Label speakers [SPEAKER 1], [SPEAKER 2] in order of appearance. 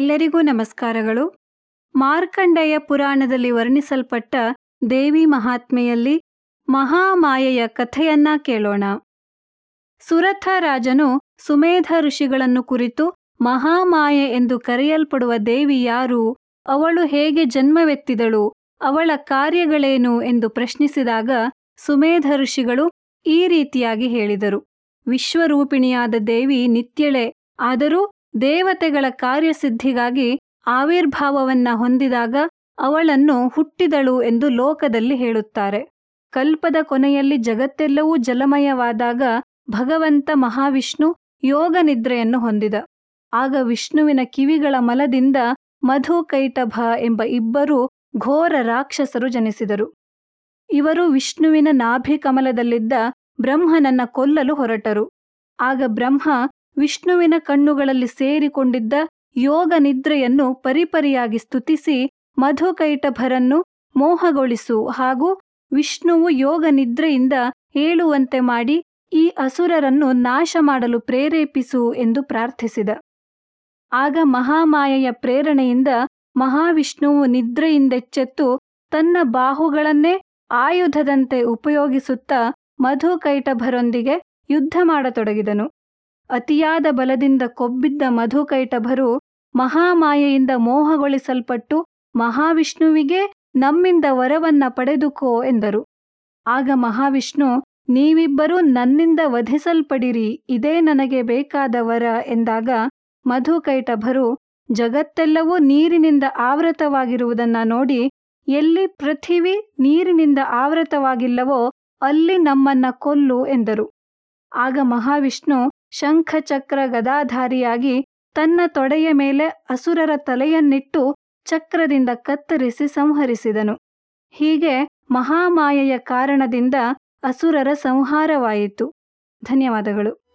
[SPEAKER 1] ಎಲ್ಲರಿಗೂ ನಮಸ್ಕಾರಗಳು. ಮಾರ್ಕಂಡೇಯ ಪುರಾಣದಲ್ಲಿ ವರ್ಣಿಸಲ್ಪಟ್ಟ ದೇವಿ ಮಹಾತ್ಮೆಯಲ್ಲಿ ಮಹಾಮಾಯೆಯ ಕಥೆಯನ್ನ ಕೇಳೋಣ. ಸುರಥ ರಾಜನು ಸುಮೇಧ ಋಷಿಗಳನ್ನು ಕುರಿತು ಮಹಾಮಾಯೆ ಎಂದು ಕರೆಯಲ್ಪಡುವ ದೇವಿ ಯಾರು, ಅವಳು ಹೇಗೆ ಜನ್ಮವೆತ್ತಿದಳು, ಅವಳ ಕಾರ್ಯಗಳೇನು ಎಂದು ಪ್ರಶ್ನಿಸಿದಾಗ ಸುಮೇಧ ಋಷಿಗಳು ಈ ರೀತಿಯಾಗಿ ಹೇಳಿದರು. ವಿಶ್ವರೂಪಿಣಿಯಾದ ದೇವಿ ನಿತ್ಯಳೆ, ಆದರೂ ದೇವತೆಗಳ ಕಾರ್ಯಸಿದ್ಧಿಗಾಗಿ ಆವಿರ್ಭಾವವನ್ನ ಹೊಂದಿದಾಗ ಅವಳನ್ನು ಹುಟ್ಟಿದಳು ಎಂದು ಲೋಕದಲ್ಲಿ ಹೇಳುತ್ತಾರೆ. ಕಲ್ಪದ ಕೊನೆಯಲ್ಲಿ ಜಗತ್ತೆಲ್ಲವೂ ಜಲಮಯವಾದಾಗ ಭಗವಂತ ಮಹಾವಿಷ್ಣು ಯೋಗ ನಿದ್ರೆಯನ್ನು ಹೊಂದಿದ. ಆಗ ವಿಷ್ಣುವಿನ ಕಿವಿಗಳ ಮಲದಿಂದ ಮಧು ಕೈಟಭ ಎಂಬ ಇಬ್ಬರು ಘೋರ ರಾಕ್ಷಸರು ಜನಿಸಿದರು. ಇವರು ವಿಷ್ಣುವಿನ ನಾಭಿ ಕಮಲದಲ್ಲಿದ್ದ ಬ್ರಹ್ಮನನ್ನ ಕೊಲ್ಲಲು ಹೊರಟರು. ಆಗ ಬ್ರಹ್ಮ ವಿಷ್ಣುವಿನ ಕಣ್ಣುಗಳಲ್ಲಿ ಸೇರಿಕೊಂಡಿದ್ದ ಯೋಗ ನಿದ್ರೆಯನ್ನು ಪರಿಪರಿಯಾಗಿ ಸ್ತುತಿಸಿ ಮಧುಕೈಟಭರನ್ನು ಮೋಹಗೊಳಿಸು ಹಾಗೂ ವಿಷ್ಣುವು ಯೋಗ ನಿದ್ರೆಯಿಂದ ಏಳುವಂತೆ ಮಾಡಿ ಈ ಅಸುರರನ್ನು ನಾಶ ಮಾಡಲು ಪ್ರೇರೇಪಿಸು ಎಂದು ಪ್ರಾರ್ಥಿಸಿದ. ಆಗ ಮಹಾಮಾಯೆಯ ಪ್ರೇರಣೆಯಿಂದ ಮಹಾವಿಷ್ಣುವು ನಿದ್ರೆಯಿಂದೆಚ್ಚೆತ್ತು ತನ್ನ ಬಾಹುಗಳನ್ನೇ ಆಯುಧದಂತೆ ಉಪಯೋಗಿಸುತ್ತಾ ಮಧುಕೈಟಭರೊಂದಿಗೆ ಯುದ್ಧ ಮಾಡತೊಡಗಿದನು. ಅತಿಯಾದ ಬಲದಿಂದ ಕೊಬ್ಬಿದ್ದ ಮಧುಕೈಟಭರು ಮಹಾಮಾಯೆಯಿಂದ ಮೋಹಗೊಳಿಸಲ್ಪಟ್ಟು ಮಹಾವಿಷ್ಣುವಿಗೆ ನಮ್ಮಿಂದ ವರವನ್ನ ಪಡೆದುಕೋ ಎಂದರು. ಆಗ ಮಹಾವಿಷ್ಣು, ನೀವಿಬ್ಬರೂ ನನ್ನಿಂದ ವಧಿಸಲ್ಪಡಿರಿ, ಇದೇ ನನಗೆ ಬೇಕಾದ ವರ ಎಂದಾಗ ಮಧುಕೈಟಭರು, ಜಗತ್ತೆಲ್ಲವೂ ನೀರಿನಿಂದ ಆವೃತವಾಗಿರುವುದನ್ನ ನೋಡಿ ಎಲ್ಲಿ ಪೃಥಿವಿ ನೀರಿನಿಂದ ಆವೃತವಾಗಿಲ್ಲವೋ ಅಲ್ಲಿ ನಮ್ಮನ್ನ ಕೊಲ್ಲು ಎಂದರು. ಆಗ ಮಹಾವಿಷ್ಣು ಶಂಖಚಕ್ರ ಗದಾಧಾರಿಯಾಗಿ ತನ್ನ ತೊಡೆಯ ಮೇಲೆ ಅಸುರರ ತಲೆಯನ್ನಿಟ್ಟು ಚಕ್ರದಿಂದ ಕತ್ತರಿಸಿ ಸಂಹರಿಸಿದನು. ಹೀಗೆ ಮಹಾಮಾಯೆಯ ಕಾರಣದಿಂದ ಅಸುರರ ಸಂಹಾರವಾಯಿತು. ಧನ್ಯವಾದಗಳು.